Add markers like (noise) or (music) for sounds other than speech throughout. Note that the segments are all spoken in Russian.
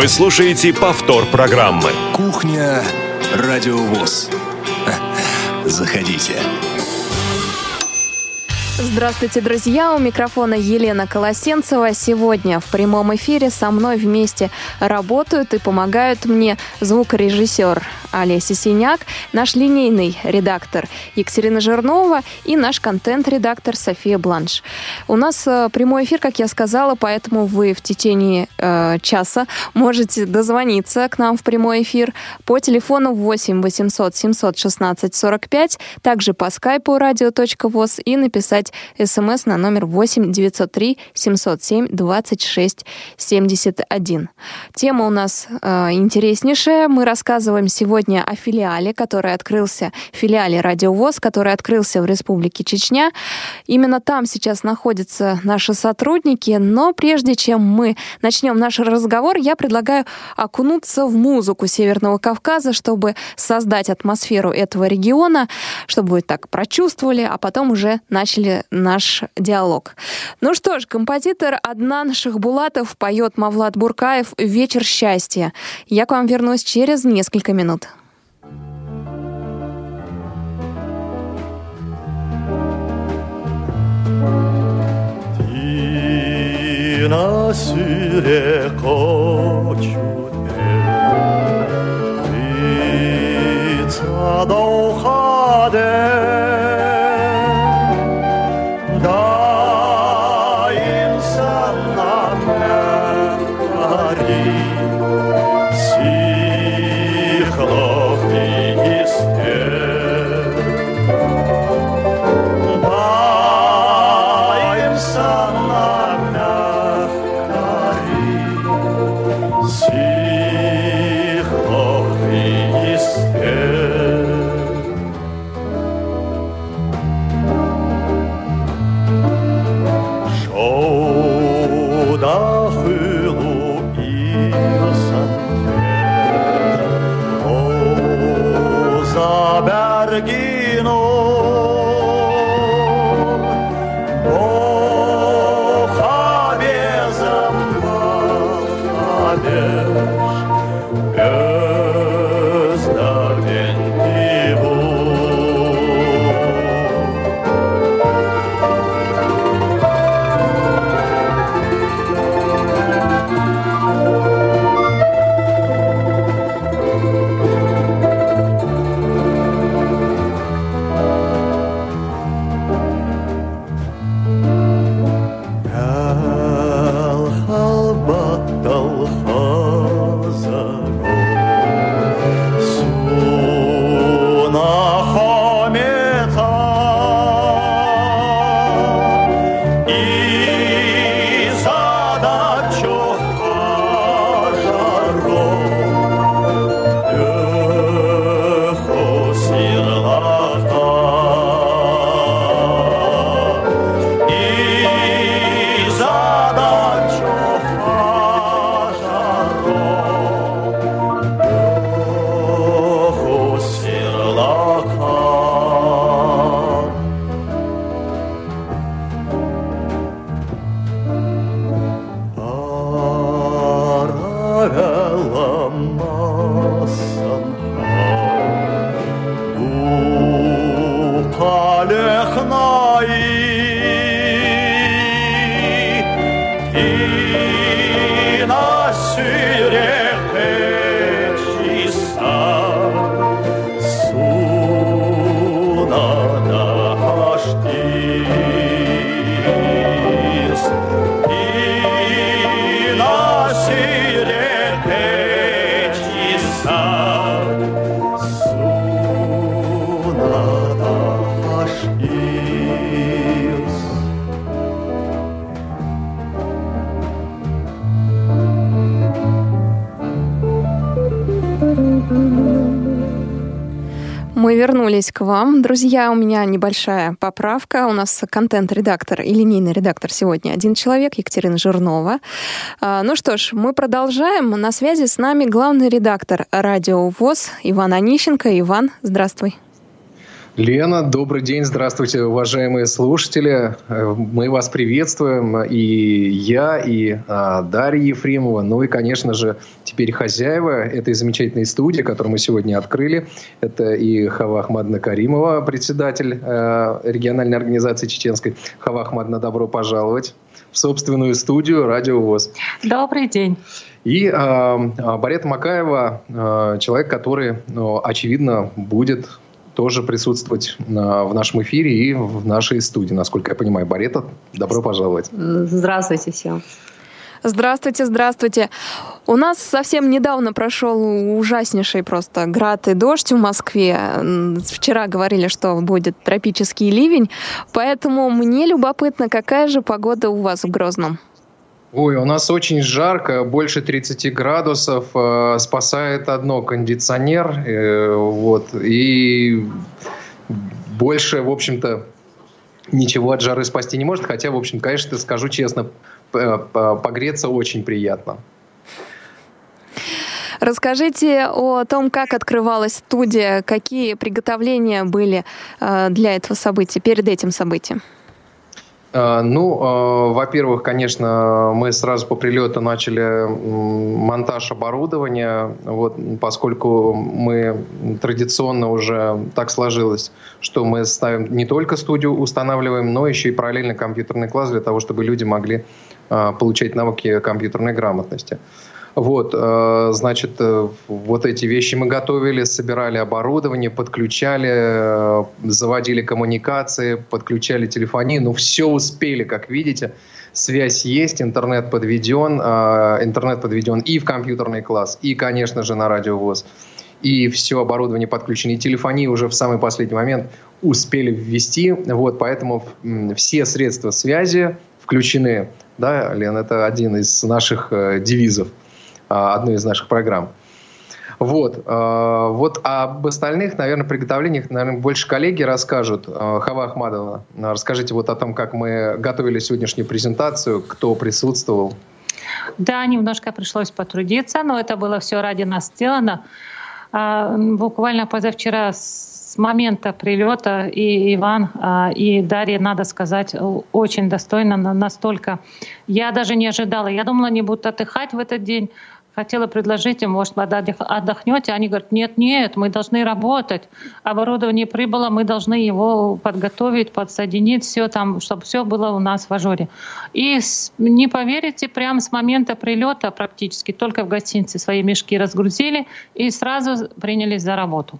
Вы слушаете повтор программы. Кухня Радиовоз. Заходите. Здравствуйте, друзья! У микрофона Елена Колосенцева. Сегодня в прямом эфире со мной вместе работают и помогают мне звукорежиссер Олеся Синяк, наш линейный редактор Екатерина Жирнова и наш контент-редактор София Бланш. У нас э, прямой эфир, как я сказала, поэтому вы в течение э, часа можете дозвониться к нам в прямой эфир по телефону 8 800 716 45, также по скайпу radio.voz и написать смс на номер 8 903 707 26 71. Тема у нас э, интереснейшая. Мы рассказываем сегодня сегодня о филиале, который открылся, филиале Радиовоз, который открылся в Республике Чечня. Именно там сейчас находятся наши сотрудники, но прежде чем мы начнем наш разговор, я предлагаю окунуться в музыку Северного Кавказа, чтобы создать атмосферу этого региона, чтобы вы так прочувствовали, а потом уже начали наш диалог. Ну что ж, композитор Аднан Шахбулатов поет Мавлад Буркаев «Вечер счастья». Я к вам вернусь через несколько минут. Nasire koçute Ritsa dohade вернулись к вам. Друзья, у меня небольшая поправка. У нас контент-редактор и линейный редактор сегодня один человек, Екатерина Жирнова. А, ну что ж, мы продолжаем. На связи с нами главный редактор радио ВОЗ Иван Онищенко. Иван, здравствуй. Лена, добрый день, здравствуйте, уважаемые слушатели. Мы вас приветствуем, и я, и а, Дарья Ефремова, ну и, конечно же, теперь хозяева этой замечательной студии, которую мы сегодня открыли. Это и Хава Ахмадна Каримова, председатель а, региональной организации чеченской. Хава Ахмадна, добро пожаловать в собственную студию «Радио ВОЗ». Добрый день. И э, Барет Макаева, э, человек, который, ну, очевидно, будет тоже присутствовать в нашем эфире и в нашей студии, насколько я понимаю. Барета, добро пожаловать. Здравствуйте всем. Здравствуйте, здравствуйте. У нас совсем недавно прошел ужаснейший просто град и дождь в Москве. Вчера говорили, что будет тропический ливень, поэтому мне любопытно, какая же погода у вас в Грозном? Ой, у нас очень жарко, больше 30 градусов. Э, спасает одно кондиционер. Э, вот, и больше, в общем-то, ничего от жары спасти не может. Хотя, в общем, конечно, скажу честно, погреться очень приятно. Расскажите о том, как открывалась студия, какие приготовления были э, для этого события, перед этим событием. А, ну, а, во-первых, конечно, мы сразу по прилету начали монтаж оборудования, вот, поскольку мы традиционно уже так сложилось, что мы ставим не только студию устанавливаем, но еще и параллельно компьютерный класс для того, чтобы люди могли а, получать навыки компьютерной грамотности. Вот, э, значит, э, вот эти вещи мы готовили, собирали оборудование, подключали, э, заводили коммуникации, подключали телефонию. Ну, все успели, как видите. Связь есть, интернет подведен, интернет подведен и в компьютерный класс, и, конечно же, на радиовоз. И все оборудование подключено, и телефонии уже в самый последний момент успели ввести. Вот, поэтому все средства связи включены. Да, Лен, это один из наших девизов. А, одной из наших программ. Вот. А, вот об остальных, наверное, приготовлениях, наверное, больше коллеги расскажут. А, Хава Ахмадова, расскажите вот о том, как мы готовили сегодняшнюю презентацию, кто присутствовал. Да, немножко пришлось потрудиться, но это было все ради нас сделано. Буквально позавчера с момента прилета и Иван, и Дарья, надо сказать, очень достойно, настолько. Я даже не ожидала. Я думала, они будут отдыхать в этот день, хотела предложить им, может, отдохнете. Они говорят, нет, нет, мы должны работать. Оборудование прибыло, мы должны его подготовить, подсоединить, все там, чтобы все было у нас в ажуре. И не поверите, прямо с момента прилета практически только в гостинице свои мешки разгрузили и сразу принялись за работу.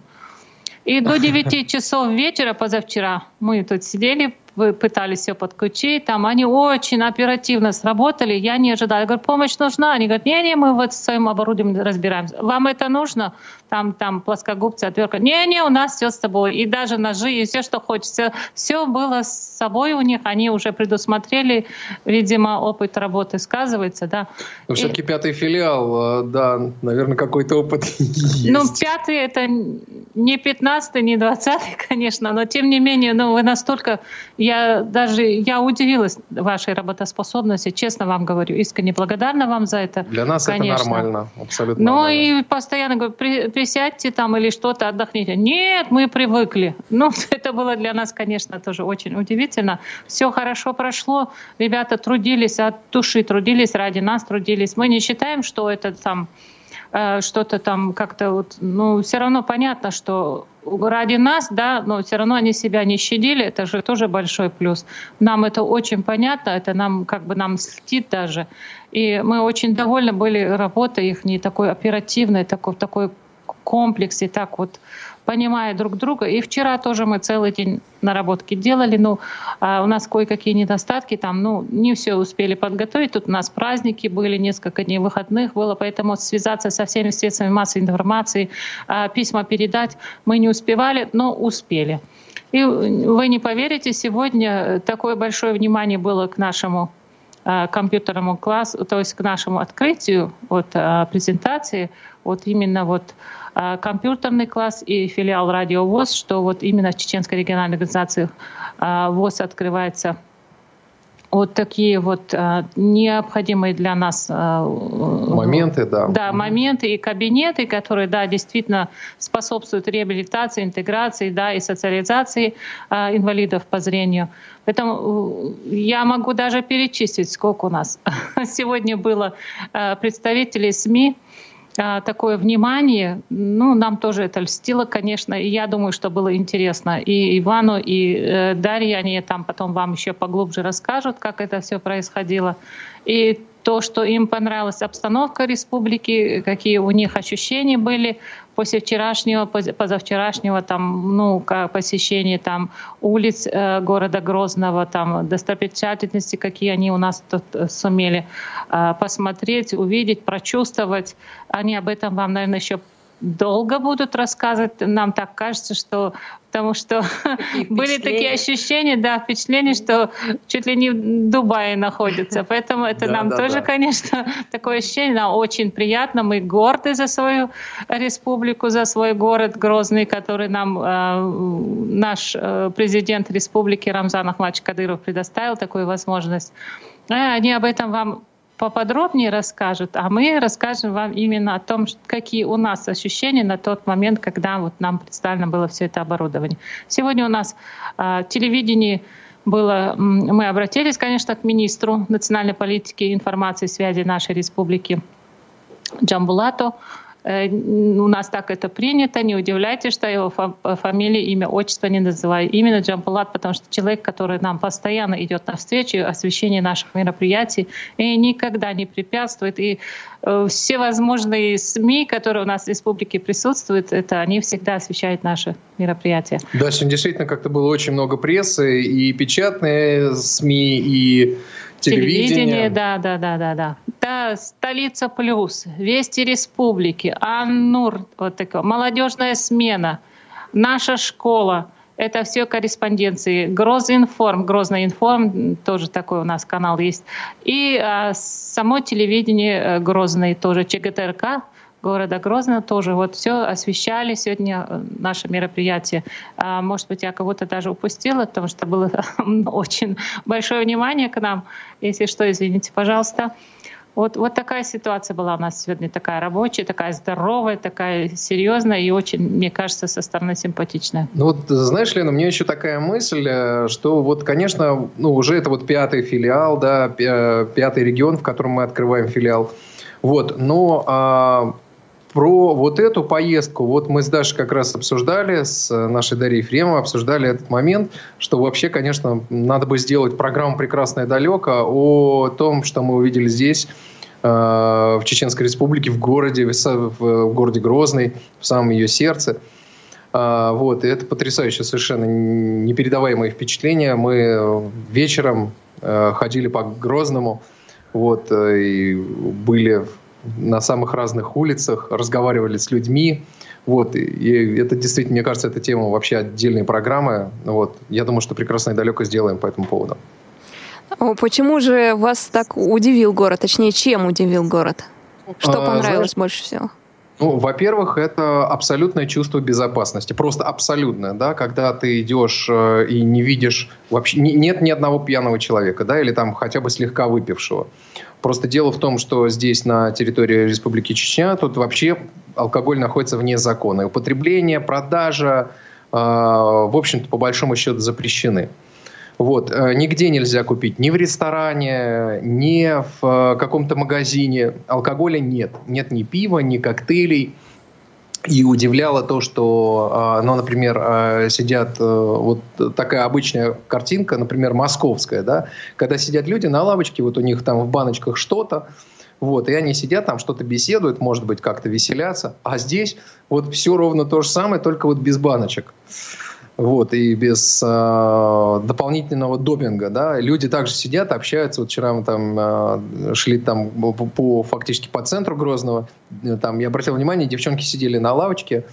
И до 9 часов вечера позавчера мы тут сидели, пытались все подключить, там они очень оперативно сработали, я не ожидала. Я говорю, помощь нужна? Они говорят, не-не, мы вот с своим оборудованием разбираемся. Вам это нужно? Там, там плоскогубцы, отвертка. Не-не, у нас все с тобой. И даже ножи, и все, что хочется. Все было с собой у них, они уже предусмотрели, видимо, опыт работы сказывается, да. Но все-таки пятый филиал, э, да, наверное, какой-то опыт (laughs) есть. Ну, пятый это не пятнадцатый, не двадцатый, конечно, но тем не менее, ну, вы настолько я даже я удивилась вашей работоспособности, честно вам говорю, искренне благодарна вам за это. Для нас конечно. это нормально, абсолютно. Ну и постоянно говорю, при, присядьте там или что-то, отдохните. Нет, мы привыкли. (laughs) Ну, это было для нас, конечно, тоже очень удивительно. Все хорошо прошло, ребята трудились от души, трудились ради нас, трудились. Мы не считаем, что это там Э, что-то там как-то вот, ну, все равно понятно, что ради нас, да, но все равно они себя не щадили, это же тоже большой плюс. Нам это очень понятно, это нам как бы нам льстит даже. И мы очень довольны были работой их, не такой оперативной, такой, такой комплексе, так вот понимая друг друга. И вчера тоже мы целый день наработки делали. Ну, а у нас кое-какие недостатки, там, ну, не все успели подготовить. Тут у нас праздники были, несколько дней выходных было, поэтому связаться со всеми средствами массовой информации, а, письма передать мы не успевали, но успели. И вы не поверите, сегодня такое большое внимание было к нашему а, компьютерному классу, то есть к нашему открытию вот, а, презентации, вот именно вот а, компьютерный класс и филиал Радио ВОЗ, что вот именно в Чеченской региональной организации ВОЗ открывается вот такие вот э, необходимые для нас э, моменты, да. Да, моменты и кабинеты, которые, да, действительно способствуют реабилитации, интеграции, да, и социализации э, инвалидов по зрению. Поэтому я могу даже перечислить, сколько у нас (laughs) сегодня было представителей СМИ, а, такое внимание, ну, нам тоже это льстило, конечно, и я думаю, что было интересно. И Ивану, и э, Дарье, они там потом вам еще поглубже расскажут, как это все происходило. И то, что им понравилась обстановка республики, какие у них ощущения были после вчерашнего, позавчерашнего там, ну, посещения там улиц э, города Грозного, там достопримечательности, какие они у нас тут э, сумели э, посмотреть, увидеть, прочувствовать. Они об этом вам, наверное, еще долго будут рассказывать. Нам так кажется, что потому что (laughs) были такие ощущения, да, впечатление, что чуть ли не в Дубае находится. Поэтому это да, нам да, тоже, да. конечно, (laughs) такое ощущение. Нам очень приятно. Мы горды за свою республику, за свой город Грозный, который нам э, наш э, президент республики Рамзан Ахмадович Кадыров предоставил такую возможность. Э, они об этом вам поподробнее расскажут, а мы расскажем вам именно о том, какие у нас ощущения на тот момент, когда вот нам представлено было все это оборудование. Сегодня у нас э, телевидение было, мы обратились, конечно, к министру национальной политики, информации и связи нашей республики Джамбулату. Э, у нас так это принято, не удивляйтесь, что его фамилия, имя, отчество не называю. Именно Джампулат, потому что человек, который нам постоянно идет навстречу, освещение наших мероприятий, и никогда не препятствует. И э, все возможные СМИ, которые у нас в республике присутствуют, это они всегда освещают наши мероприятия. Да, сегодня действительно как-то было очень много прессы, и печатные СМИ, и телевидение. Да, да, да, да, да. Да, столица плюс, Вести Республики, Аннур, вот такое, молодежная смена, наша школа. Это все корреспонденции. Грозинформ, Грозный информ, тоже такой у нас канал есть. И а, само телевидение э, Грозный тоже, ЧГТРК, города Грозного тоже вот все освещали сегодня э, наше мероприятие. А, может быть, я кого-то даже упустила, потому что было (laughs) очень большое внимание к нам. Если что, извините, пожалуйста. Вот, вот такая ситуация была у нас сегодня, такая рабочая, такая здоровая, такая серьезная и очень, мне кажется, со стороны симпатичная. Ну вот, знаешь, Лена, у меня еще такая мысль, э, что вот, конечно, ну, уже это вот пятый филиал, да, пятый регион, в котором мы открываем филиал. Вот, но а, про вот эту поездку, вот мы с Дашей как раз обсуждали, с нашей Дарьей Ефремовой обсуждали этот момент, что вообще, конечно, надо бы сделать программу «Прекрасное далеко» о том, что мы увидели здесь, э, в Чеченской Республике, в городе, в городе Грозный, в самом ее сердце. Э, вот, и это потрясающее, совершенно непередаваемое впечатление. Мы вечером э, ходили по Грозному, вот, и были на самых разных улицах, разговаривали с людьми. Вот, и это действительно, мне кажется, эта тема вообще отдельной программы. Вот, я думаю, что прекрасно и далеко сделаем по этому поводу. Почему же вас так удивил город? Точнее, чем удивил город? Что а, понравилось знаешь, больше всего? Ну, во-первых, это абсолютное чувство безопасности. Просто абсолютное, да, когда ты идешь э, и не видишь вообще... Не, нет ни одного пьяного человека, да, или там хотя бы слегка выпившего. Просто дело в том, что здесь, на территории Республики Чечня, тут вообще алкоголь находится вне закона. И употребление, продажа, э, в общем-то, по большому счету запрещены. Вот. Э, нигде нельзя купить, ни в ресторане, ни в э, каком-то магазине. Алкоголя нет. Нет ни пива, ни коктейлей. И удивляло то, что, э, ну, например, сидят, вот такая обычная картинка, например, московская, да, когда сидят люди на лавочке, вот у них там в баночках что-то, вот, и они сидят там, что-то беседуют, может быть, как-то веселятся, а здесь вот все ровно то же самое, только вот без баночек вот, и без э, дополнительного допинга, да, люди также сидят, общаются, вот вчера мы там э, шли там по, по, фактически по центру Грозного, там, я обратил внимание, девчонки сидели на лавочке,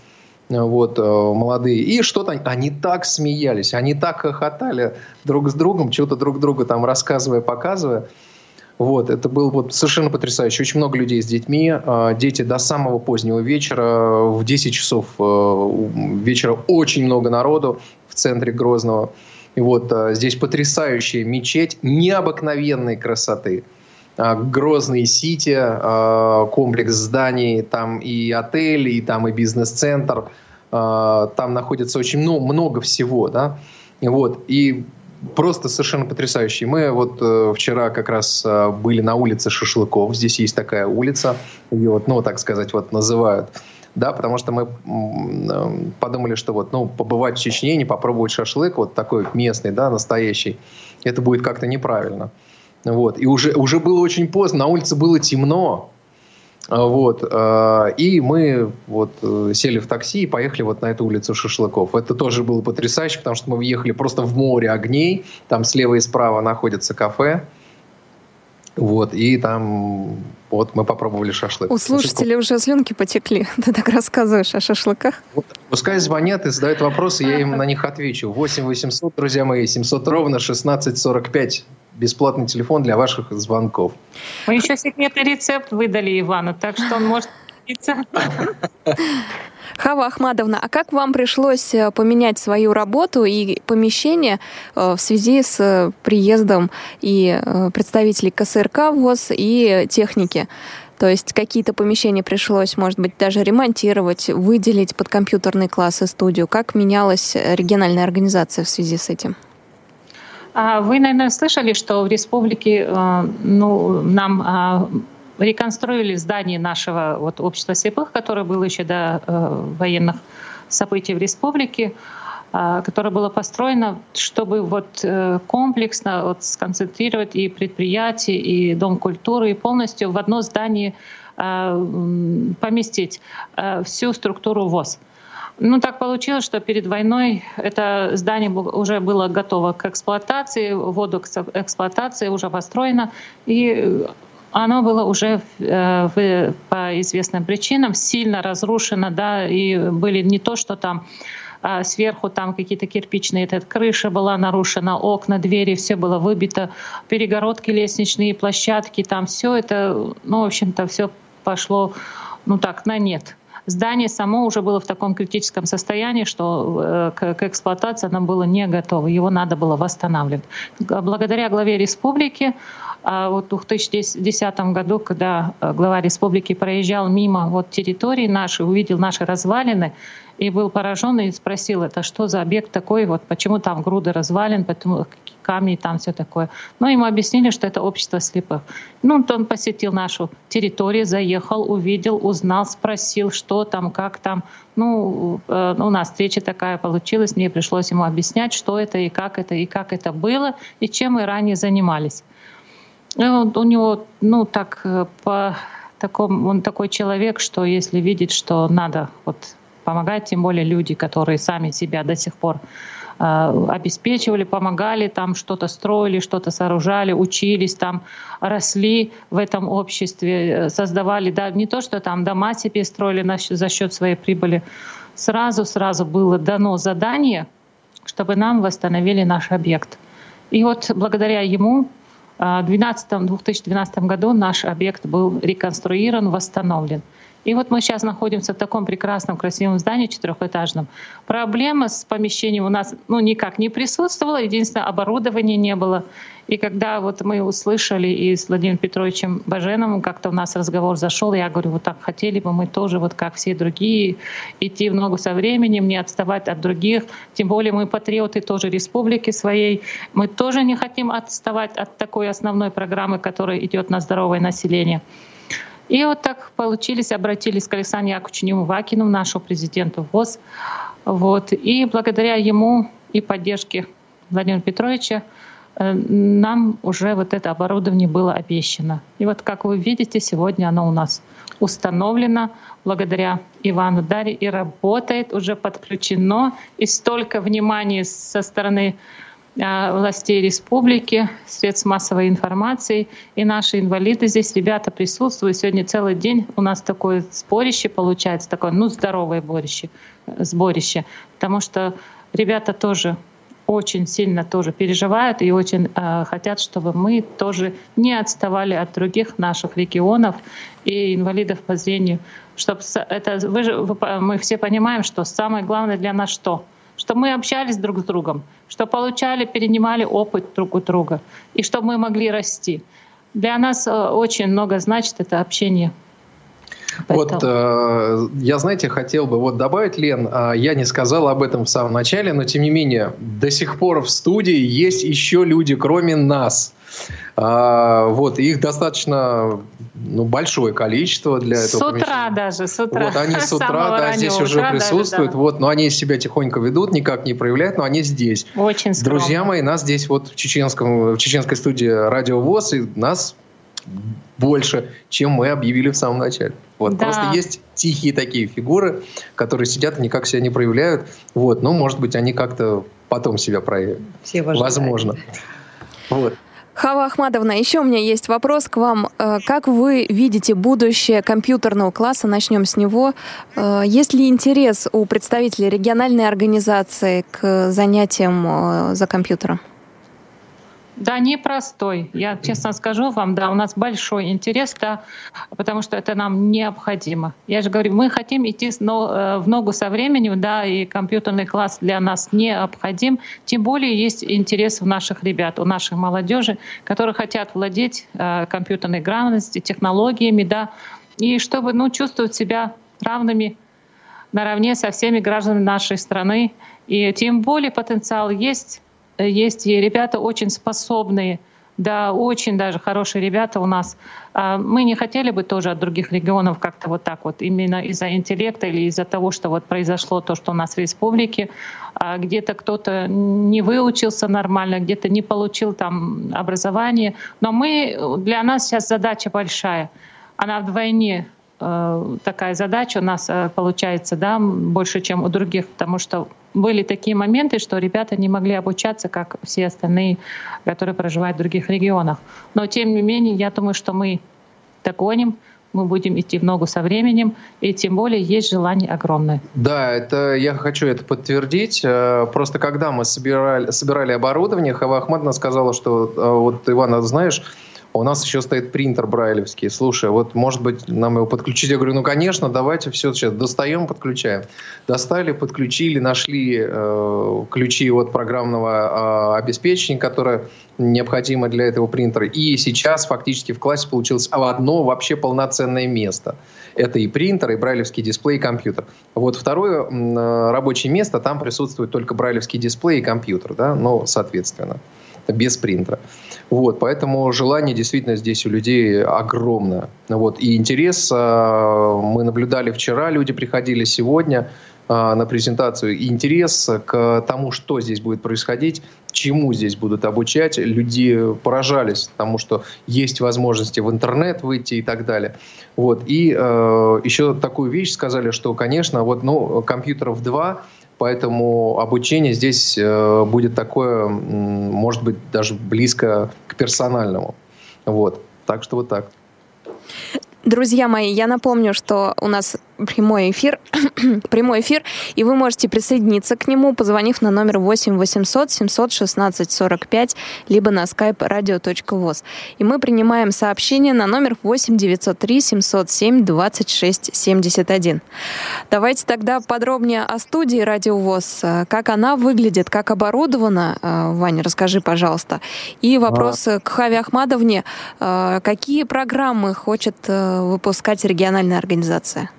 вот, э, молодые, и что-то, они так смеялись, они так хохотали друг с другом, что-то друг другу там рассказывая, показывая, вот, это был вот совершенно потрясающе. Очень много людей с детьми. А, дети до самого позднего вечера, в 10 часов э, вечера очень много народу в центре Грозного. И вот а, здесь потрясающая мечеть необыкновенной красоты. А, Грозный Сити, а, комплекс зданий, там и отель, и там и бизнес-центр. Там находится очень много, много всего, да. Вот. И просто совершенно потрясающий. Мы вот э, вчера как раз э, были на улице Шашлыков. Здесь есть такая улица, ее вот, ну, так сказать, вот называют. Да, потому что мы э, подумали, что вот, ну, побывать в Чечне, не попробовать шашлык, вот такой местный, да, настоящий, это будет как-то неправильно. Вот. И уже, уже было очень поздно, на улице было темно, вот. А, и мы вот э, сели в такси и поехали вот на эту улицу Шашлыков. Это тоже было потрясающе, потому что мы въехали просто в море огней. Там слева и справа находится кафе. Вот, и там вот мы попробовали шашлык. У слушателей уже слюнки потекли. (laughs) Ты так рассказываешь о шашлыках. Вот, пускай звонят и задают вопросы, я им на них отвечу. 8 800, друзья мои, 700 ровно 16 45 бесплатный телефон для ваших звонков. Мы еще секретный рецепт выдали Ивану, так что он может Хава Ахмадовна, а как вам пришлось э, поменять свою работу и помещение э, в связи с э, приездом и представителей КСРК ВОЗ и техники? То есть какие-то помещения пришлось, может быть, даже ремонтировать, выделить под компьютерный класс и студию. Как менялась региональная организация в связи с этим? А вы, наверное, слышали, что в республике э, ну, нам а, реконструировали здание нашего вот, общества слепых, которое было еще до э, военных событий в республике а, которое было построено, чтобы вот э, комплексно вот сконцентрировать и предприятие, и Дом культуры, и полностью в одно здание поместить всю структуру ВОЗ. Ну, так получилось, что перед войной это здание уже было готово к эксплуатации, воду к эксплуатации уже построено, и оно было уже э, по известным причинам сильно разрушено, да, и были не то, что там а сверху там какие-то кирпичные, эта крыша была нарушена, окна, двери, все было выбито, перегородки лестничные, площадки, там все это, ну, в общем-то, все пошло, ну так, на нет здание само уже было в таком критическом состоянии, что э, к, эксплуатации оно было не готово. Его надо было восстанавливать. Благодаря главе республики а вот в 2010 году, когда э, глава республики проезжал мимо вот территории нашей, увидел наши развалины, и был поражен и спросил, это что за объект такой, вот почему там груды развалин, камни там все такое. Но ему объяснили, что это общество слепых. Ну, он посетил нашу территорию, заехал, увидел, узнал, спросил, что там, как там. Ну, э, у нас встреча такая получилась, мне пришлось ему объяснять, что это и как это, и как это было, и чем мы ранее занимались. И у него, ну, так э, по такому, он такой человек, что если видит, что надо вот помогать, тем более люди, которые сами себя до сих пор обеспечивали, помогали, там что-то строили, что-то сооружали, учились, там росли в этом обществе, э, создавали, да, не то, что там дома себе строили на, за счет своей прибыли, сразу-сразу было дано задание, чтобы нам восстановили наш объект. И вот благодаря ему в 2012 году наш объект был реконструирован, восстановлен. И вот мы сейчас находимся в таком прекрасном, красивом здании четырехэтажном. Проблема с помещением у нас ну, никак не присутствовала, единственное, оборудования не было. И когда вот мы услышали и с Владимиром Петровичем Баженовым, как-то у нас разговор зашел, я говорю, вот так хотели бы мы тоже, вот как все другие, идти в ногу со временем, не отставать от других. Тем более мы патриоты тоже республики своей. Мы тоже не хотим отставать от такой основной программы, которая идет на здоровое население. И вот так получились, обратились к Александру Яковлевичу Немувакину, нашему президенту ВОЗ. Вот. И благодаря ему и поддержке Владимира Петровича э, нам уже вот это оборудование было обещано. И вот, как вы видите, сегодня оно у нас установлено благодаря Ивану Даре и работает, уже подключено. И столько внимания со стороны властей республики, средств массовой информации. И наши инвалиды здесь, ребята присутствуют. Сегодня целый день у нас такое сборище получается, такое, ну, здоровое сборище, сборище. Потому что ребята тоже очень сильно тоже переживают и очень э, хотят, чтобы мы тоже не отставали от других наших регионов и инвалидов по зрению. Чтобы это, вы же, мы все понимаем, что самое главное для нас что — чтобы мы общались друг с другом, чтобы получали, перенимали опыт друг у друга, и чтобы мы могли расти. Для нас э, очень много значит это общение. Вот э, я, знаете, хотел бы вот добавить, Лен, э, я не сказал об этом в самом начале, но тем не менее, до сих пор в студии есть еще люди, кроме нас. А, вот, их достаточно ну, большое количество для этого. С утра даже, с утра. Вот они с (laughs) утра, да, здесь уже присутствуют. Даже, да. Вот, но они себя тихонько ведут, никак не проявляют, но они здесь. Очень скромно. Друзья мои, нас здесь вот в, чеченском, в чеченской студии Радио ВОЗ, и нас больше, чем мы объявили в самом начале. Вот, да. Просто есть тихие такие фигуры, которые сидят и никак себя не проявляют. Вот, ну, может быть, они как-то потом себя проявят. Все Возможно. Вот. Хава Ахмадовна, еще у меня есть вопрос к вам. Э, как вы видите будущее компьютерного класса? Начнем с него. Э, есть ли интерес у представителей региональной организации к занятиям э, за компьютером? Да, непростой. Я честно скажу вам, да, у нас большой интерес, да, потому что это нам необходимо. Я же говорю, мы хотим идти в ногу со временем, да, и компьютерный класс для нас необходим. Тем более есть интерес у наших ребят, у нашей молодежи, которые хотят владеть э, компьютерной грамотностью, технологиями, да, и чтобы, ну, чувствовать себя равными наравне со всеми гражданами нашей страны. И тем более потенциал есть есть и ребята очень способные, да, очень даже хорошие ребята у нас. А, мы не хотели бы тоже от других регионов как-то вот так вот, именно из-за интеллекта или из-за того, что вот произошло то, что у нас в республике, а где-то кто-то не выучился нормально, где-то не получил там образование. Но мы, для нас сейчас задача большая. Она вдвойне такая задача у нас э, получается, да, больше, чем у других, потому что были такие моменты, что ребята не могли обучаться, как все остальные, которые проживают в других регионах. Но тем не менее, я думаю, что мы догоним, мы будем идти в ногу со временем, и тем более есть желание огромное. Да, это я хочу это подтвердить. Э, просто когда мы собирали, собирали оборудование, Хава Ахмадовна сказала, что вот, Иван, знаешь, у нас еще стоит принтер брайлевский. Слушай, вот может быть нам его подключить? Я говорю, ну конечно, давайте все сейчас достаем, подключаем. Достали, подключили, нашли э, ключи от программного э, обеспечения, которое необходимо для этого принтера. И сейчас фактически в классе получилось одно вообще полноценное место. Это и принтер, и брайлевский дисплей, и компьютер. Вот второе э, рабочее место, там присутствует только брайлевский дисплей и компьютер, да, ну, соответственно, без принтера. Вот, поэтому желание действительно здесь у людей огромное. Вот, и интерес э, мы наблюдали вчера, люди приходили сегодня э, на презентацию. И интерес к тому, что здесь будет происходить, чему здесь будут обучать. Люди поражались тому, что есть возможности в интернет выйти и так далее. Вот. И э, еще такую вещь сказали, что, конечно, вот, ну, компьютеров два – Поэтому обучение здесь э, будет такое, может быть, даже близко к персональному. Вот. Так что вот так. Друзья мои, я напомню, что у нас прямой эфир, (clears throat) прямой эфир, и вы можете присоединиться к нему, позвонив на номер 8 800 716 45, либо на skype radio.voz. И мы принимаем сообщение на номер 8 903 707 26 71. Давайте тогда подробнее о студии Радио ВОЗ. Как она выглядит, как оборудована. Э, Ваня, расскажи, пожалуйста. И вопрос а... к Хаве Ахмадовне. Э, какие программы хочет э, выпускать региональная организация?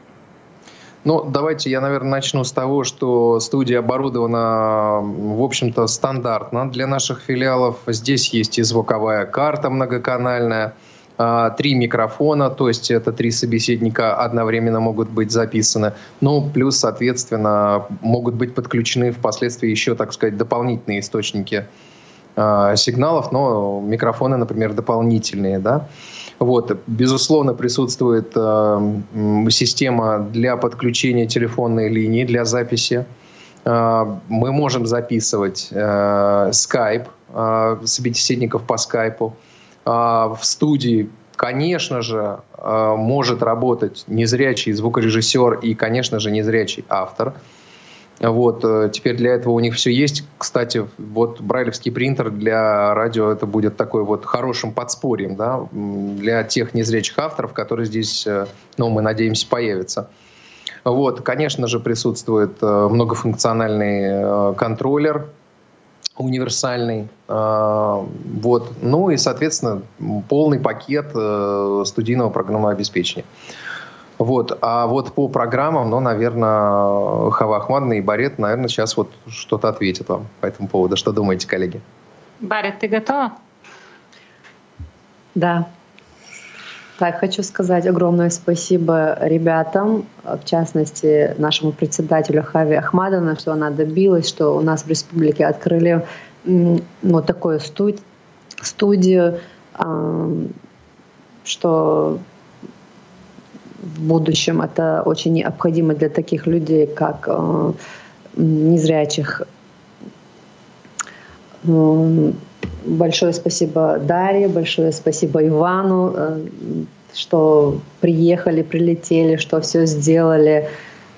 Ну, давайте я, наверное, начну с того, что студия оборудована, в общем-то, стандартно для наших филиалов. Здесь есть и звуковая карта многоканальная, а, три микрофона, то есть это три собеседника одновременно могут быть записаны. Ну, плюс, соответственно, могут быть подключены впоследствии еще, так сказать, дополнительные источники а, сигналов, но микрофоны, например, дополнительные, да. Вот, безусловно, присутствует э, система для подключения телефонной линии для записи. Э, мы можем записывать э, Skype, э, собеседников по скайпу. Э, в студии, конечно же, э, может работать незрячий звукорежиссер и, конечно же, незрячий автор. Вот, э, теперь для этого у них все есть. Кстати, вот брайлевский принтер для радио это будет такой вот хорошим подспорьем, да, для тех незрячих авторов, которые здесь, э, ну, мы надеемся, появятся. Вот, конечно же, присутствует э, многофункциональный контроллер, универсальный. Вот. Ну и, соответственно, полный пакет студийного программного обеспечения. Вот. А вот по программам, ну, наверное, Хава Ахмадна и Барет, наверное, сейчас вот что-то ответят вам по этому поводу. Что думаете, коллеги? Барет, ты готова? Да. Так, хочу сказать огромное спасибо ребятам, в частности, нашему председателю Хави Ахмадовна, что она добилась, что у нас в республике открыли ну, такую студ студию, что в будущем это очень необходимо для таких людей, как э, незрячих. Большое спасибо Дарье, большое спасибо Ивану, э, что приехали, прилетели, что все сделали.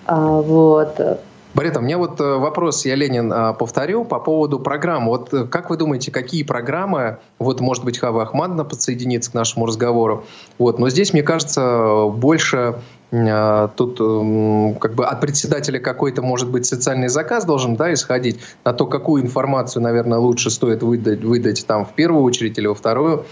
А, вот. Борис, у меня вот э, вопрос, я Ленин а, повторю, по поводу программ. Вот э, как вы думаете, какие программы, вот может быть Хава Ахмадовна подсоединится к нашему разговору, вот, но здесь, мне кажется, больше тут как бы от председателя какой-то, может быть, социальный заказ должен да, исходить на то, какую информацию, наверное, лучше стоит выдать, выдать там в первую очередь или во вторую.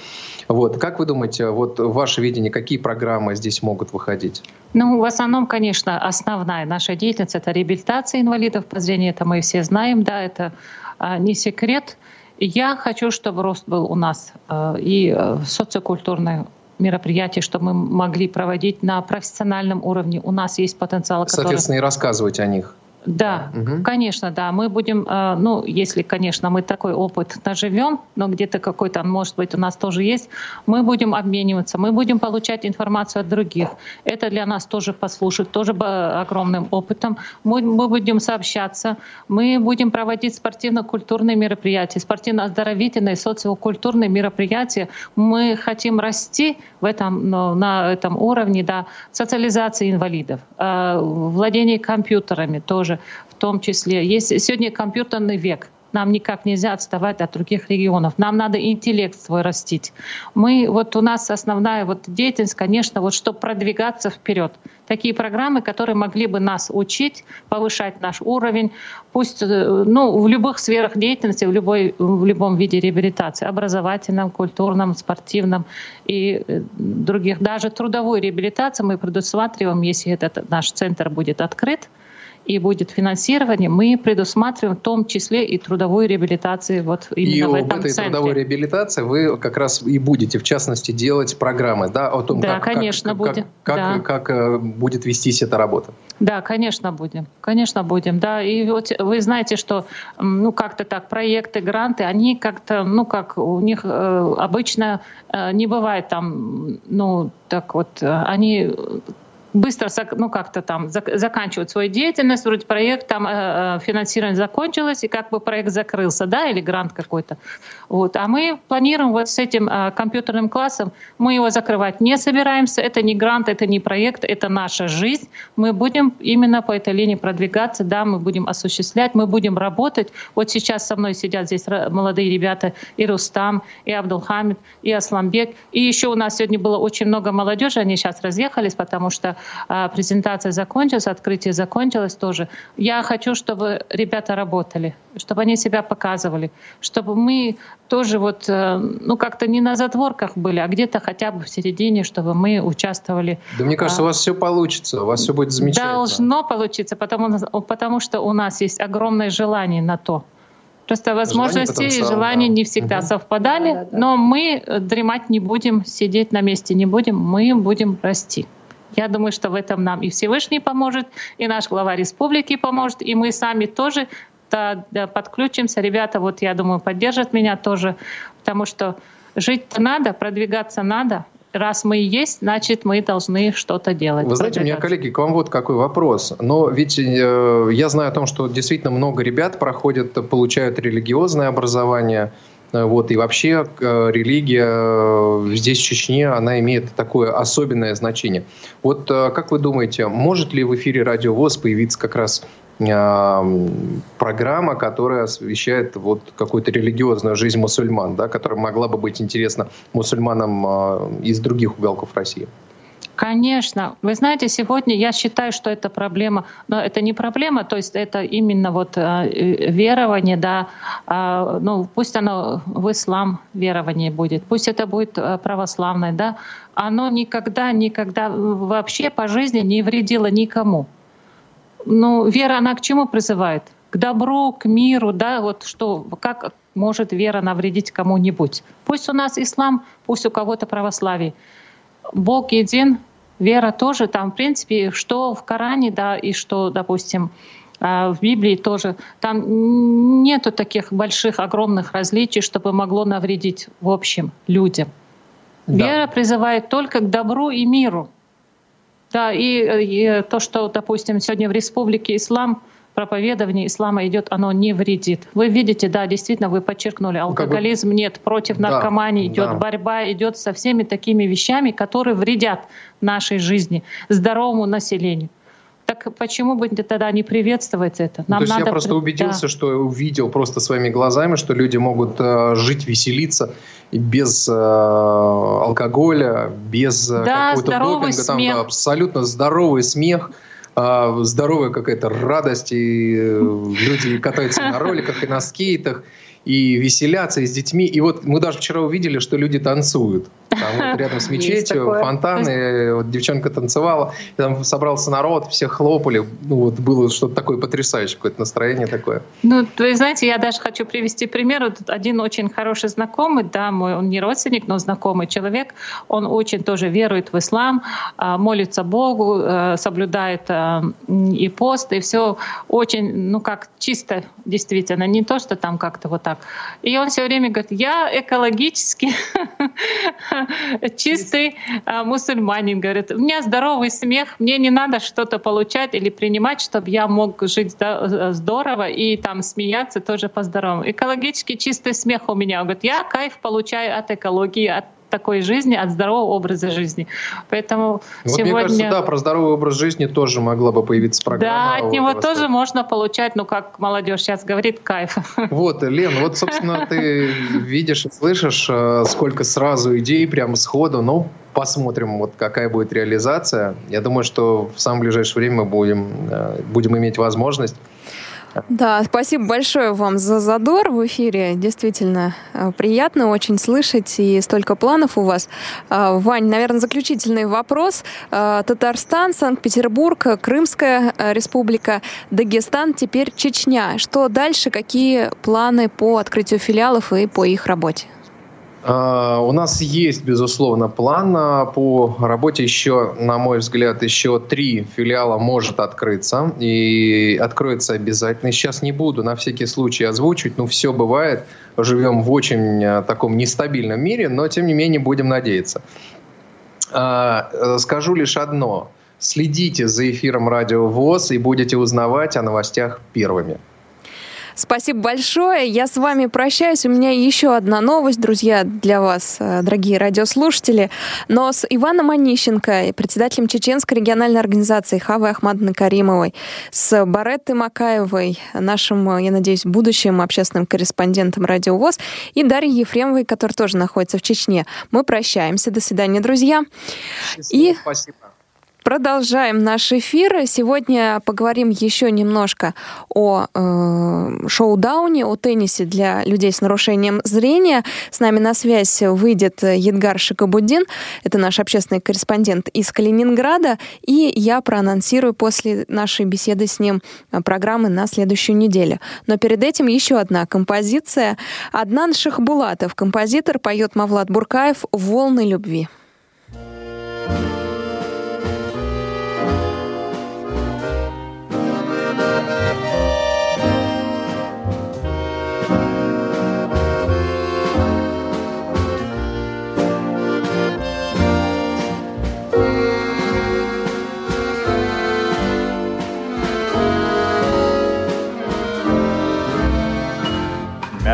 Вот. Как вы думаете, вот ваше видение, какие программы здесь могут выходить? Ну, в основном, конечно, основная наша деятельность — это реабилитация инвалидов по зрению. Это мы все знаем, да, это а, не секрет. Я хочу, чтобы рост был у нас а, и а, социокультурный мероприятия, чтобы мы могли проводить на профессиональном уровне. У нас есть потенциал, который... Соответственно, и рассказывать о них. Да, угу. конечно, да. Мы будем, э, ну, если, конечно, мы такой опыт наживем, но где-то какой-то, может быть, у нас тоже есть, мы будем обмениваться, мы будем получать информацию от других. Это для нас тоже послушать, тоже огромным опытом. Мы, мы будем сообщаться, мы будем проводить спортивно-культурные мероприятия, спортивно-оздоровительные, социокультурные мероприятия. Мы хотим расти в этом, ну, на этом уровне, да, социализации инвалидов, э, владение компьютерами тоже тоже в том числе. Есть сегодня компьютерный век. Нам никак нельзя отставать от других регионов. Нам надо интеллект свой растить. Мы, вот у нас основная вот деятельность, конечно, вот чтобы продвигаться вперед. Такие программы, которые могли бы нас учить, повышать наш уровень, пусть э, ну, в любых сферах деятельности, в, любой, в любом виде реабилитации, образовательном, культурном, спортивном и э, других. Даже трудовую реабилитацию мы предусматриваем, если этот наш центр будет открыт, и будет финансирование, мы предусматриваем в том числе и трудовую реабилитацию вот именно и в этом в этой центре. трудовой реабилитации вы как раз и будете, в частности, делать программы, да, о том, да, как, конечно, как, будем. Как, да. как, как э, будет вестись эта работа. Да, конечно, будем. Конечно, будем. Да, и вот вы знаете, что ну как-то так проекты, гранты, они как-то, ну как у них э, обычно э, не бывает там, ну так вот, э, они быстро ну, как-то там заканчивают свою деятельность, вроде проект там э, э, финансирование закончилось, и как бы проект закрылся, да, или грант какой-то. Вот. А мы планируем вот с этим э, компьютерным классом, мы его закрывать не собираемся, это не грант, это не проект, это наша жизнь. Мы будем именно по этой линии продвигаться, да, мы будем осуществлять, мы будем работать. Вот сейчас со мной сидят здесь молодые ребята, и Рустам, и Абдулхамид, и Асламбек, и еще у нас сегодня было очень много молодежи, они сейчас разъехались, потому что презентация закончилась, открытие закончилось тоже. Я хочу, чтобы ребята работали, чтобы они себя показывали, чтобы мы тоже вот, э, ну, как-то не на затворках были, а где-то хотя бы в середине, чтобы мы участвовали. Да мне кажется, а, у вас все получится, у вас все будет замечательно. Должно получиться, потому, потому что у нас есть огромное желание на то. Просто возможности и желания да. не всегда угу. совпадали, да, да, да. но мы дремать не будем, сидеть на месте не будем, мы будем расти. Я думаю, что в этом нам и Всевышний поможет, и наш глава республики поможет, и мы сами тоже да, да, подключимся. Ребята, вот я думаю, поддержат меня тоже, потому что жить-то надо, продвигаться надо. Раз мы есть, значит, мы должны что-то делать. Вы знаете, у меня, коллеги, к вам вот какой вопрос. Но ведь э, я знаю о том, что действительно много ребят проходят, получают религиозное образование, вот, и вообще э, религия э, здесь, в Чечне, она имеет такое особенное значение. Вот как вы думаете, может ли в эфире Радио ВОЗ появиться как раз программа, которая освещает вот какую-то религиозную жизнь мусульман, да, которая могла бы быть интересна мусульманам из других уголков России? Конечно. Вы знаете, сегодня я считаю, что это проблема, но это не проблема, то есть это именно вот э, верование, да, э, ну пусть оно в ислам верование будет, пусть это будет э, православное, да, оно никогда, никогда вообще по жизни не вредило никому. Ну, вера, она к чему призывает? К добру, к миру, да, вот что, как может вера навредить кому-нибудь? Пусть у нас ислам, пусть у кого-то православие. Бог един, вера тоже там, в принципе, что в Коране, да, и что, допустим, а, в Библии тоже. Там нету таких больших, огромных различий, чтобы могло навредить в общем людям. Да. Вера призывает только к добру и миру. Да, и, и то, что, допустим, сегодня в Республике Ислам проповедование ислама идет, оно не вредит. Вы видите, да, действительно, вы подчеркнули, алкоголизм ну, как бы... нет, против наркомании да, идет, да. борьба идет со всеми такими вещами, которые вредят нашей жизни, здоровому населению. Так почему бы тогда не приветствовать это? Нам ну, то есть надо... я просто убедился, да. что увидел просто своими глазами, что люди могут э, жить, веселиться без э, алкоголя, без э, да, какого-то допинга, смех. там да, абсолютно здоровый смех а, здоровая какая-то радость, и э, люди катаются на роликах и на скейтах, и веселятся и с детьми. И вот мы даже вчера увидели, что люди танцуют. Там вот (laughs) рядом с мечетью фонтаны, вот девчонка танцевала, там собрался народ, все хлопали. Ну вот было что-то такое потрясающее, какое-то настроение такое. Ну, вы знаете, я даже хочу привести пример. Тут один очень хороший знакомый, да, мой, он не родственник, но знакомый человек, он очень тоже верует в ислам, а, молится Богу, э, соблюдает э, и пост, и все очень, ну как, чисто действительно, не то, что там как-то вот так. И он все время говорит, я экологически (laughs) чистый а, мусульманин, говорит, у меня здоровый смех, мне не надо что-то получать или принимать, чтобы я мог жить э, здорово и там смеяться тоже по-здоровому. Экологически чистый смех у меня. Он говорит, я кайф получаю от экологии, от такой жизни, от здорового образа жизни. Поэтому вот сегодня... Мне кажется, да, про здоровый образ жизни тоже могла бы появиться программа. Да, от него тоже можно получать, ну, как молодежь сейчас говорит, кайф. (laughs) Вот, Лен, вот, собственно, ты видишь и слышишь, э, сколько сразу идей прямо сходу, ну, посмотрим, вот какая будет реализация. Я думаю, что в самое ближайшее время мы будем, э, будем иметь возможность да, спасибо большое вам за задор в эфире. Действительно э, приятно очень слышать и столько планов у вас. Э, Вань, наверное, заключительный вопрос. Э, Татарстан, Санкт-Петербург, Крымская республика, Дагестан, теперь Чечня. Что дальше? Какие планы по открытию филиалов и по их работе? А, у нас есть, безусловно, план а, по работе еще, на мой взгляд, еще три филиала может открыться. И откроется обязательно. Сейчас не буду на всякий случай озвучивать, но все бывает. Живем в очень а, таком нестабильном мире, но тем не менее будем надеяться. Э, скажу лишь одно. Следите за эфиром Радио ВОЗ и будете узнавать о новостях первыми. Спасибо большое. Я с вами прощаюсь. У меня еще одна новость, друзья, для вас, э, дорогие радиослушатели. Но с Иваном Онищенко, председателем Чеченской региональной организации Хавы Ахмадовны Каримовой, с Бареттой Макаевой, нашим, э, я надеюсь, будущим общественным корреспондентом Радио ВОЗ, и Дарьей Ефремовой, которая тоже находится в Чечне. Мы прощаемся. До свидания, друзья. Счастливо, и... Спасибо. Продолжаем наш эфир. Сегодня поговорим еще немножко о э, шоу-дауне, о теннисе для людей с нарушением зрения. С нами на связь выйдет Едгар Шикабуддин. Это наш общественный корреспондент из Калининграда. И я проанонсирую после нашей беседы с ним программы на следующую неделю. Но перед этим еще одна композиция. Аднан Шахбулатов, композитор, поет Мавлад Буркаев «Волны любви». thank you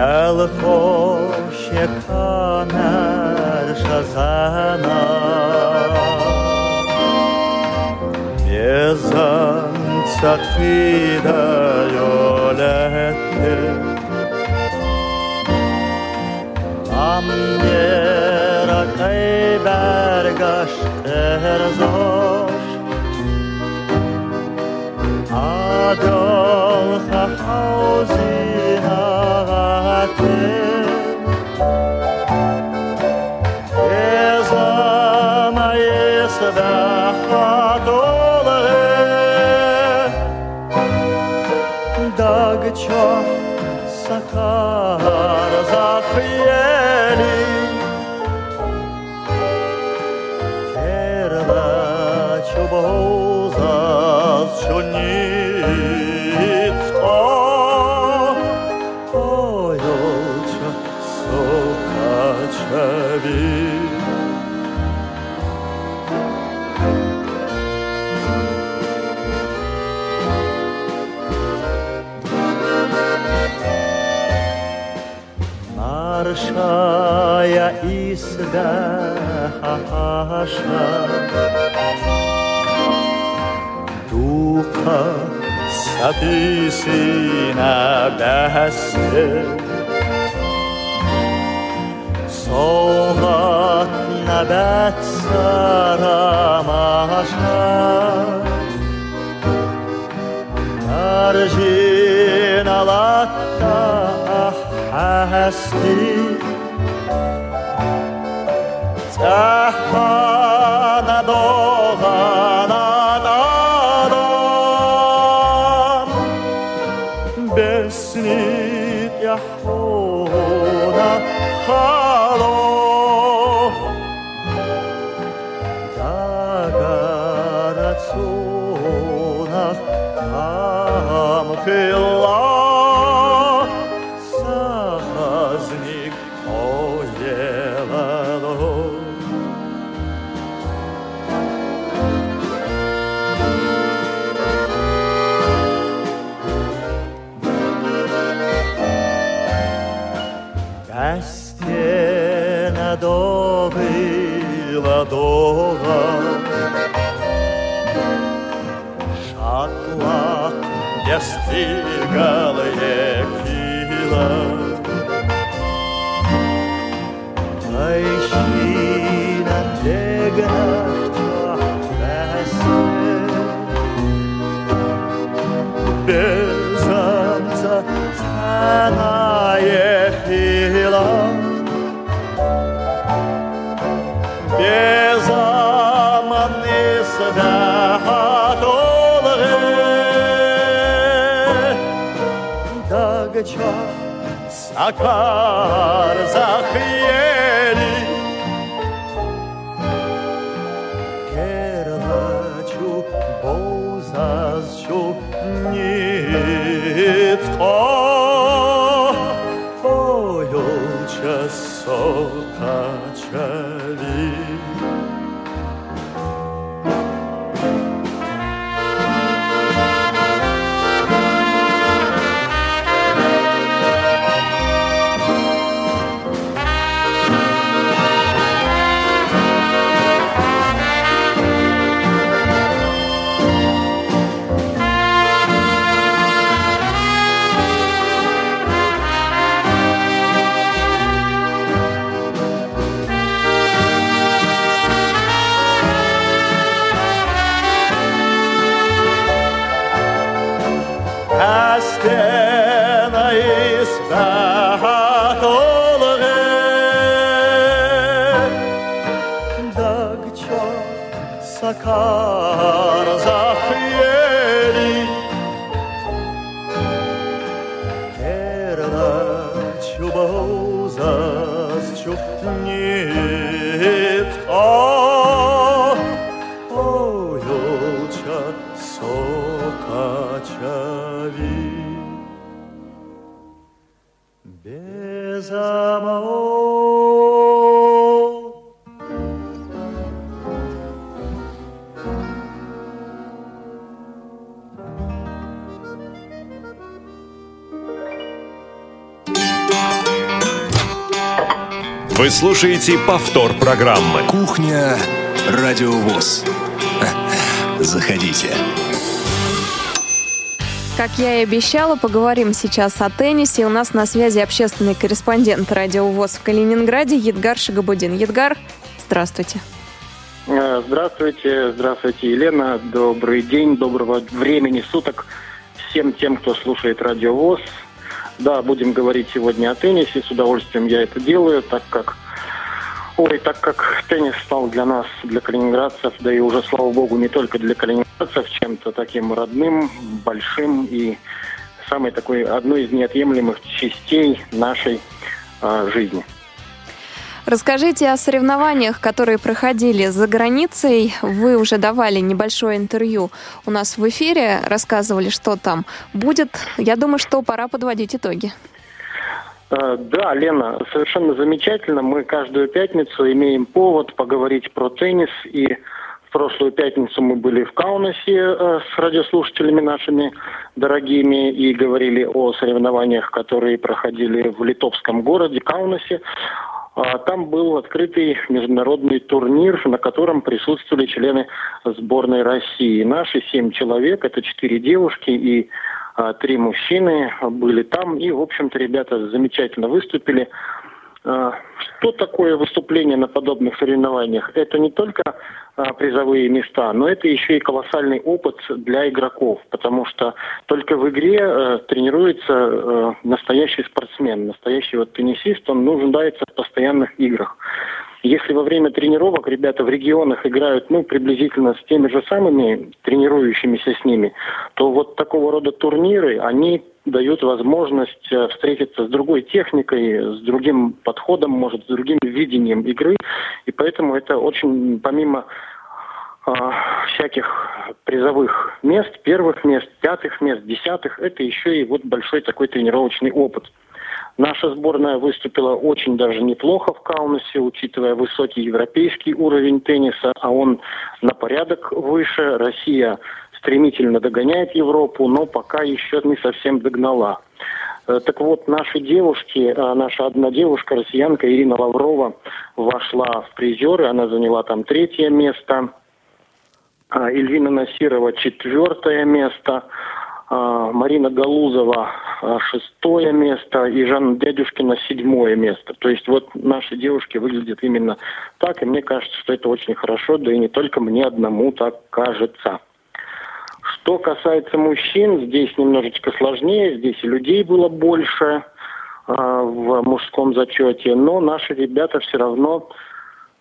Elhoş yekamer şazana Yezan satvida yoletti Am yera kaybergaş erzor всегда хашна. Духа саписи на дасте, Солдат на датсарамашна. Аржин алатта ахасти, بسنید یحونا God. Дагча сакар захиели слушаете повтор программы. Кухня Радиовоз. (laughs) Заходите. Как я и обещала, поговорим сейчас о теннисе. У нас на связи общественный корреспондент Радио ВОЗ в Калининграде Едгар Шагабудин. Едгар, здравствуйте. Э, здравствуйте, здравствуйте, Елена. Добрый день, доброго времени суток всем тем, кто слушает Радио ВОЗ. Да, будем говорить сегодня о теннисе. С удовольствием я это делаю, так как Ой, так как теннис стал для нас, для калининградцев, да и уже, слава богу, не только для калининградцев, чем-то таким родным, большим и самой такой, одной из неотъемлемых частей нашей э, жизни. Расскажите о соревнованиях, которые проходили за границей. Вы уже давали небольшое интервью у нас в эфире, рассказывали, что там будет. Я думаю, что пора подводить итоги. Э, да, Лена, совершенно замечательно. Мы каждую пятницу имеем повод поговорить про теннис. И в прошлую пятницу мы были в Каунасе э, с радиослушателями нашими дорогими и говорили о соревнованиях, которые проходили в литовском городе Каунасе. А, там был открытый международный турнир, на котором присутствовали члены сборной России. Наши семь человек, это четыре девушки и три мужчины были там. И, в общем-то, ребята замечательно выступили. А, что такое выступление на подобных соревнованиях? Это не только а, призовые места, но это еще и колоссальный опыт для игроков, потому что только в игре тренируется настоящий спортсмен, настоящий вот теннисист, он нуждается в постоянных играх. Если во время тренировок ребята в регионах играют ну, приблизительно с теми же самыми тренирующимися с ними, то вот такого рода турниры, они дают возможность э, встретиться с другой техникой, с другим подходом, может, с другим видением игры. И поэтому это очень, помимо э, всяких призовых мест, первых мест, пятых мест, десятых, это еще и вот большой такой тренировочный опыт. Наша сборная выступила очень даже неплохо в Каунасе, учитывая высокий европейский уровень тенниса, а он на порядок выше. Россия стремительно догоняет Европу, но пока еще не совсем догнала. Э, так вот, наши девушки, э, наша одна девушка, россиянка Ирина Лаврова, вошла в призеры, она заняла там третье место. А, Ильвина Насирова четвертое место. А, Марина Галузова а, шестое место и Жанна Дядюшкина седьмое место. То есть вот наши девушки выглядят именно так, и мне кажется, что это очень хорошо, да и не только мне одному так кажется. Что касается мужчин, здесь немножечко сложнее, здесь и людей было больше э, в мужском зачете, но наши ребята все равно,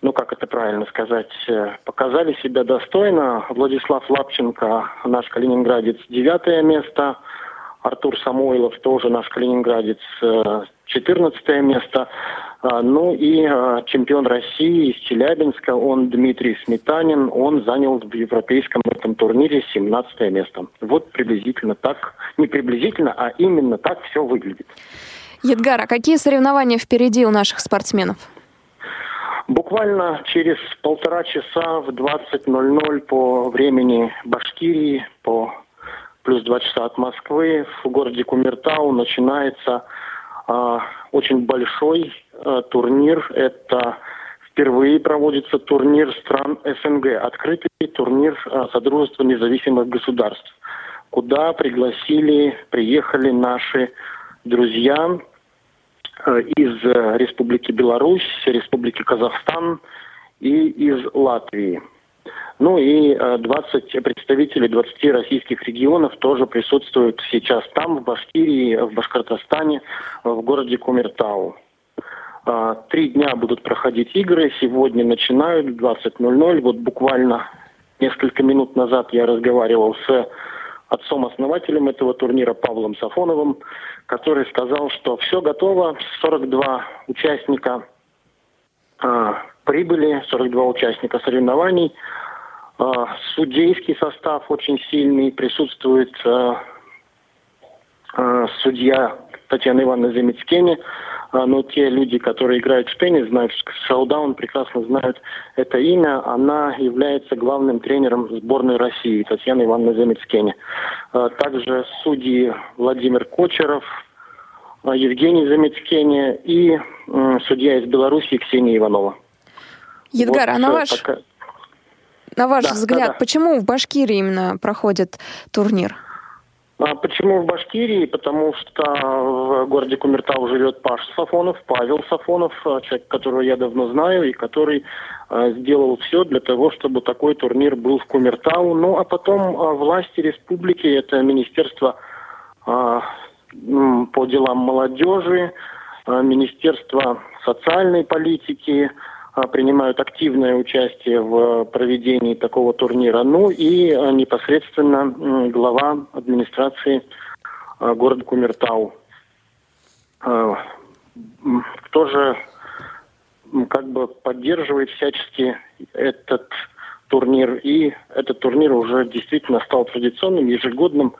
ну как это правильно сказать, э, показали себя достойно. Владислав Лапченко, наш калининградец, девятое место, Артур Самойлов, тоже наш калининградец, э, четырнадцатое место. А, ну и а, чемпион России из Челябинска, он Дмитрий Сметанин, он занял в европейском этом турнире 17 место. Вот приблизительно так, не приблизительно, а именно так все выглядит. Едгар, а какие соревнования впереди у наших спортсменов? Буквально через полтора часа в 20.00 по времени Башкирии, по плюс два часа от Москвы, в городе Кумертау начинается э, очень большой э, турнир. Это впервые проводится турнир стран СНГ, открытый турнир э, Содружества независимых государств, куда пригласили, приехали наши друзья из Республики Беларусь, Республики Казахстан и из Латвии. Ну и 20 э, представителей 20 российских регионов тоже присутствуют сейчас там, в Башкирии, в Башкортостане, в городе Кумертау. Три дня будут проходить игры. Сегодня начинают в 20.00. Вот буквально несколько минут назад я разговаривал с отцом-основателем этого турнира Павлом Сафоновым, который сказал, что все готово, 42 участника а, прибыли, 42 участника соревнований – а, судейский состав очень сильный, присутствует а, а, судья Татьяна Ивановна Земецкени, но те люди, которые играют в теннис, знают, что Шаудаун прекрасно знают это имя. Она является главным тренером сборной России, Татьяна Ивановна Земецкени. Также судьи Владимир Кочеров, Евгений Замецкени и судья из Беларуси Ксения Иванова. Едгар, вот а на ваш... Пока... На ваш да, взгляд, да, да. почему в Башкирии именно проходит турнир? А почему в Башкирии? Потому что в городе Кумертау живет Паш Сафонов, Павел Сафонов, а, человек, которого я давно знаю и который а, сделал все для того, чтобы такой турнир был в Кумертау. Ну а потом а, власти республики, это Министерство по делам молодежи, Министерство социальной политики, принимают активное участие в проведении такого турнира. Ну и а, непосредственно глава администрации а, города Кумертау. Тоже как бы поддерживает всячески этот турнир. И этот турнир уже действительно стал традиционным, ежегодным.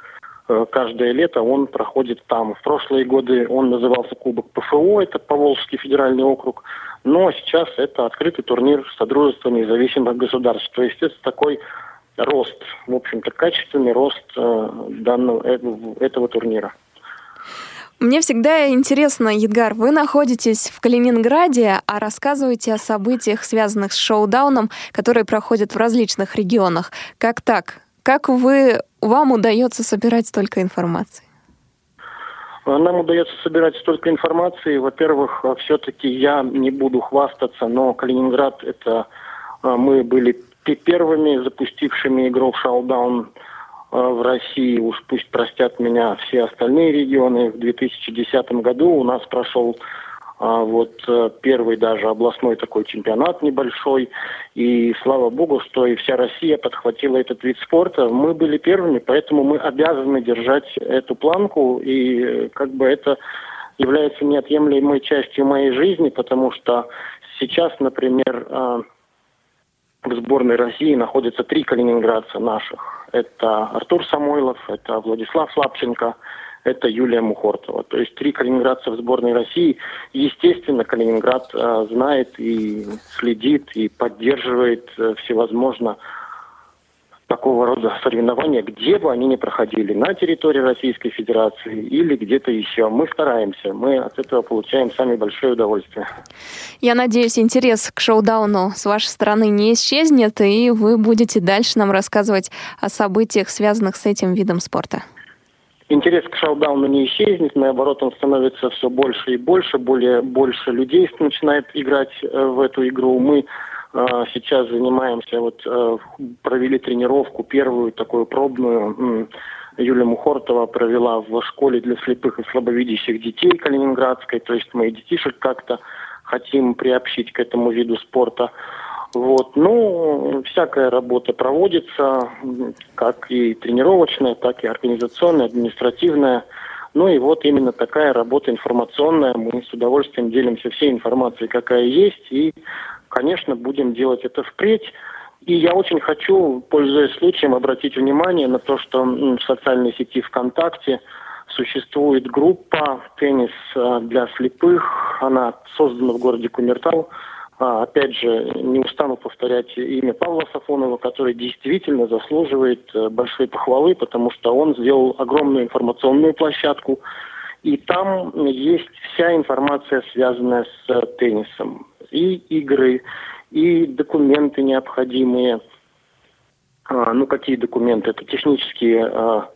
Каждое лето он проходит там. В прошлые годы он назывался Кубок ПФО, это Поволжский федеральный округ. Но сейчас это открытый турнир Содружества независимых государств. То есть это такой рост, в общем-то, качественный рост э, данного, э, этого турнира. Мне всегда интересно, Едгар, вы находитесь в Калининграде, а рассказываете о событиях, связанных с шоу-дауном, которые проходят в различных регионах. Как так? Как вы, вам удается собирать столько информации? Нам удается собирать столько информации. Во-первых, все-таки я не буду хвастаться, но Калининград это а, мы были первыми запустившими игру в шоу-даун а, в России. Уж пусть простят меня все остальные регионы. В 2010 году у нас прошел а вот э, первый даже областной такой чемпионат небольшой. И слава богу, что и вся Россия подхватила этот вид спорта. Мы были первыми, поэтому мы обязаны держать эту планку. И э, как бы это является неотъемлемой частью моей жизни, потому что сейчас, например, э, в сборной России находятся три калининградца наших. Это Артур Самойлов, это Владислав Лапченко – это Юлия Мухортова. То есть три калининградца в сборной России. Естественно, Калининград э, знает и следит, и поддерживает э, всевозможно такого рода соревнования, где бы они ни проходили, на территории Российской Федерации или где-то еще. Мы стараемся, мы от этого получаем самое большое удовольствие. Я надеюсь, интерес к шоу-дауну с вашей стороны не исчезнет, и вы будете дальше нам рассказывать о событиях, связанных с этим видом спорта интерес к шоу-дауну не исчезнет, наоборот, он становится все больше и больше, более больше людей начинает играть э, в эту игру. Мы э, сейчас занимаемся, вот э, провели тренировку первую такую пробную. Юлия Мухортова провела в школе для слепых и слабовидящих детей Калининградской, то есть мы детишек как-то хотим приобщить к этому виду спорта. Вот. Ну, всякая работа проводится, как и тренировочная, так и организационная, административная. Ну и вот именно такая работа информационная. Мы с удовольствием делимся всей информацией, какая есть. И, конечно, будем делать это впредь. И я очень хочу, пользуясь случаем, обратить внимание на то, что в социальной сети ВКонтакте существует группа «Теннис э, для слепых». Она создана в городе Кумертау. А, опять же, не устану повторять имя Павла Сафонова, который действительно заслуживает э, большой похвалы, потому что он сделал огромную информационную площадку, и там есть вся информация, связанная с э, теннисом. И игры, и документы необходимые. А, ну, какие документы? Это технические а,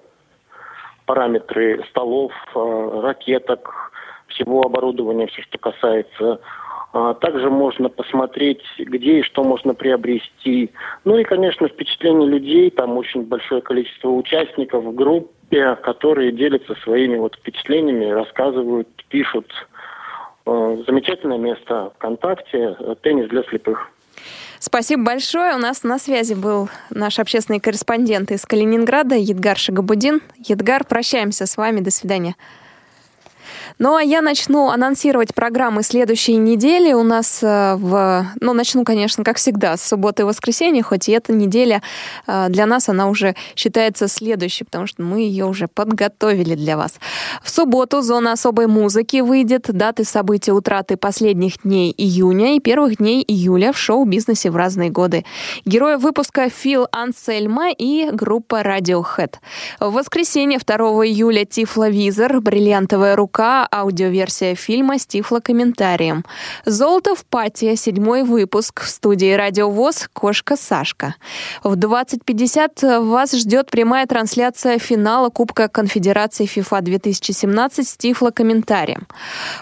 параметры столов, ракеток, всего оборудования, все, что касается также можно посмотреть, где и что можно приобрести. Ну и, конечно, впечатление людей. Там очень большое количество участников в группе, которые делятся своими вот впечатлениями, рассказывают, пишут. А, замечательное место ВКонтакте. Теннис для слепых. Спасибо большое. У нас на связи был наш общественный корреспондент из Калининграда Едгар Шагабудин. Едгар, прощаемся с вами. До свидания. Ну а я начну анонсировать программы следующей недели. У нас э, в... Ну, начну, конечно, как всегда, с субботы и воскресенья, хоть и эта неделя э, для нас она уже считается следующей, потому что мы ее уже подготовили для вас. В субботу зона особой музыки выйдет. Даты событий утраты последних дней июня и первых дней июля в шоу-бизнесе в разные годы. Герои выпуска Фил Ансельма и группа Radiohead. В воскресенье 2 июля Тифловизор, бриллиантовая рука, аудиоверсия фильма с тифлокомментарием. «Золото в пати», седьмой выпуск. В студии «Радио ВОЗ» Кошка Сашка. В 20.50 вас ждет прямая трансляция финала Кубка Конфедерации FIFA 2017 с тифлокомментарием.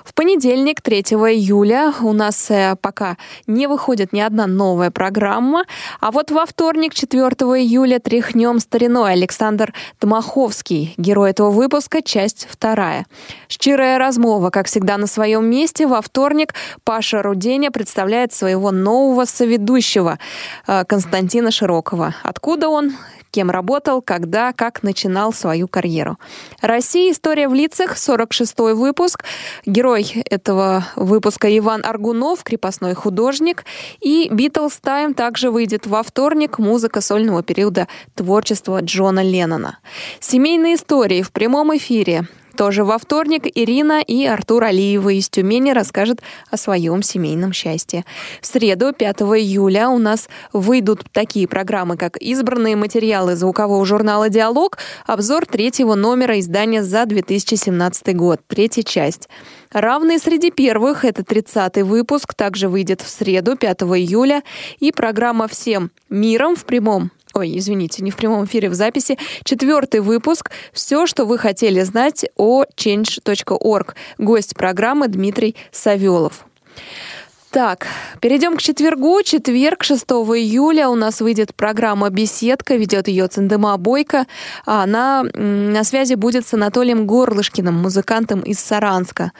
В понедельник, 3 июля, у нас э, пока не выходит ни одна новая программа, а вот во вторник, 4 июля, тряхнем стариной Александр Тмаховский, герой этого выпуска, часть вторая. Щирая размова, как всегда, на своем месте. Во вторник Паша Руденя представляет своего нового соведущего э, Константина Широкова. Откуда он? кем работал, когда, как начинал свою карьеру. Россия. История в лицах. 46-й выпуск. Герой этого выпуска Иван Аргунов, крепостной художник. И Beatles Time также выйдет во вторник. Музыка сольного периода творчества Джона Леннона. Семейные истории в прямом эфире. Тоже во вторник Ирина и Артур Алиевы из Тюмени расскажут о своем семейном счастье. В среду, 5 июля, у нас выйдут такие программы, как «Избранные материалы звукового журнала «Диалог», обзор третьего номера издания за 2017 год, третья часть. Равные среди первых – это 30-й выпуск, также выйдет в среду, 5 июля, и программа «Всем миром» в прямом ой, извините, не в прямом эфире, в записи, четвертый выпуск «Все, что вы хотели знать о change.org». Гость программы Дмитрий Савелов. Так, перейдем к четвергу. Четверг, 6 июля у нас выйдет программа «Беседка», ведет ее Цендема Бойко. Она на связи будет с Анатолием Горлышкиным, музыкантом из Саранска.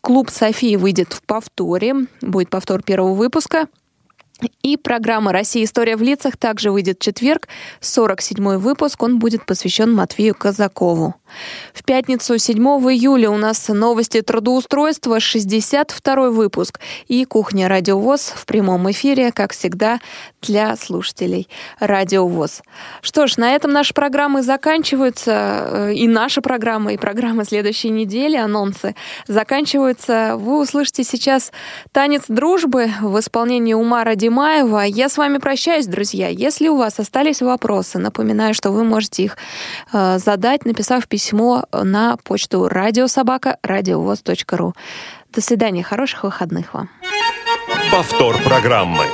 Клуб Софии выйдет в повторе, будет повтор первого выпуска – и программа «Россия. История в лицах» также выйдет в четверг. 47-й выпуск. Он будет посвящен Матвею Казакову. В пятницу 7 июля у нас новости трудоустройства, 62 выпуск. И «Кухня Радиовоз» в прямом эфире, как всегда, для слушателей Радиовоз. Что ж, на этом наши программы заканчиваются. Э, и наша программа, и программа следующей недели, анонсы, заканчиваются. Вы услышите сейчас «Танец дружбы» в исполнении Умара Димаева. Я с вами прощаюсь, друзья. Если у вас остались вопросы, напоминаю, что вы можете их э, задать, написав письмо на почту радиособака радиовоз.ру. До свидания, хороших выходных вам. Повтор программы.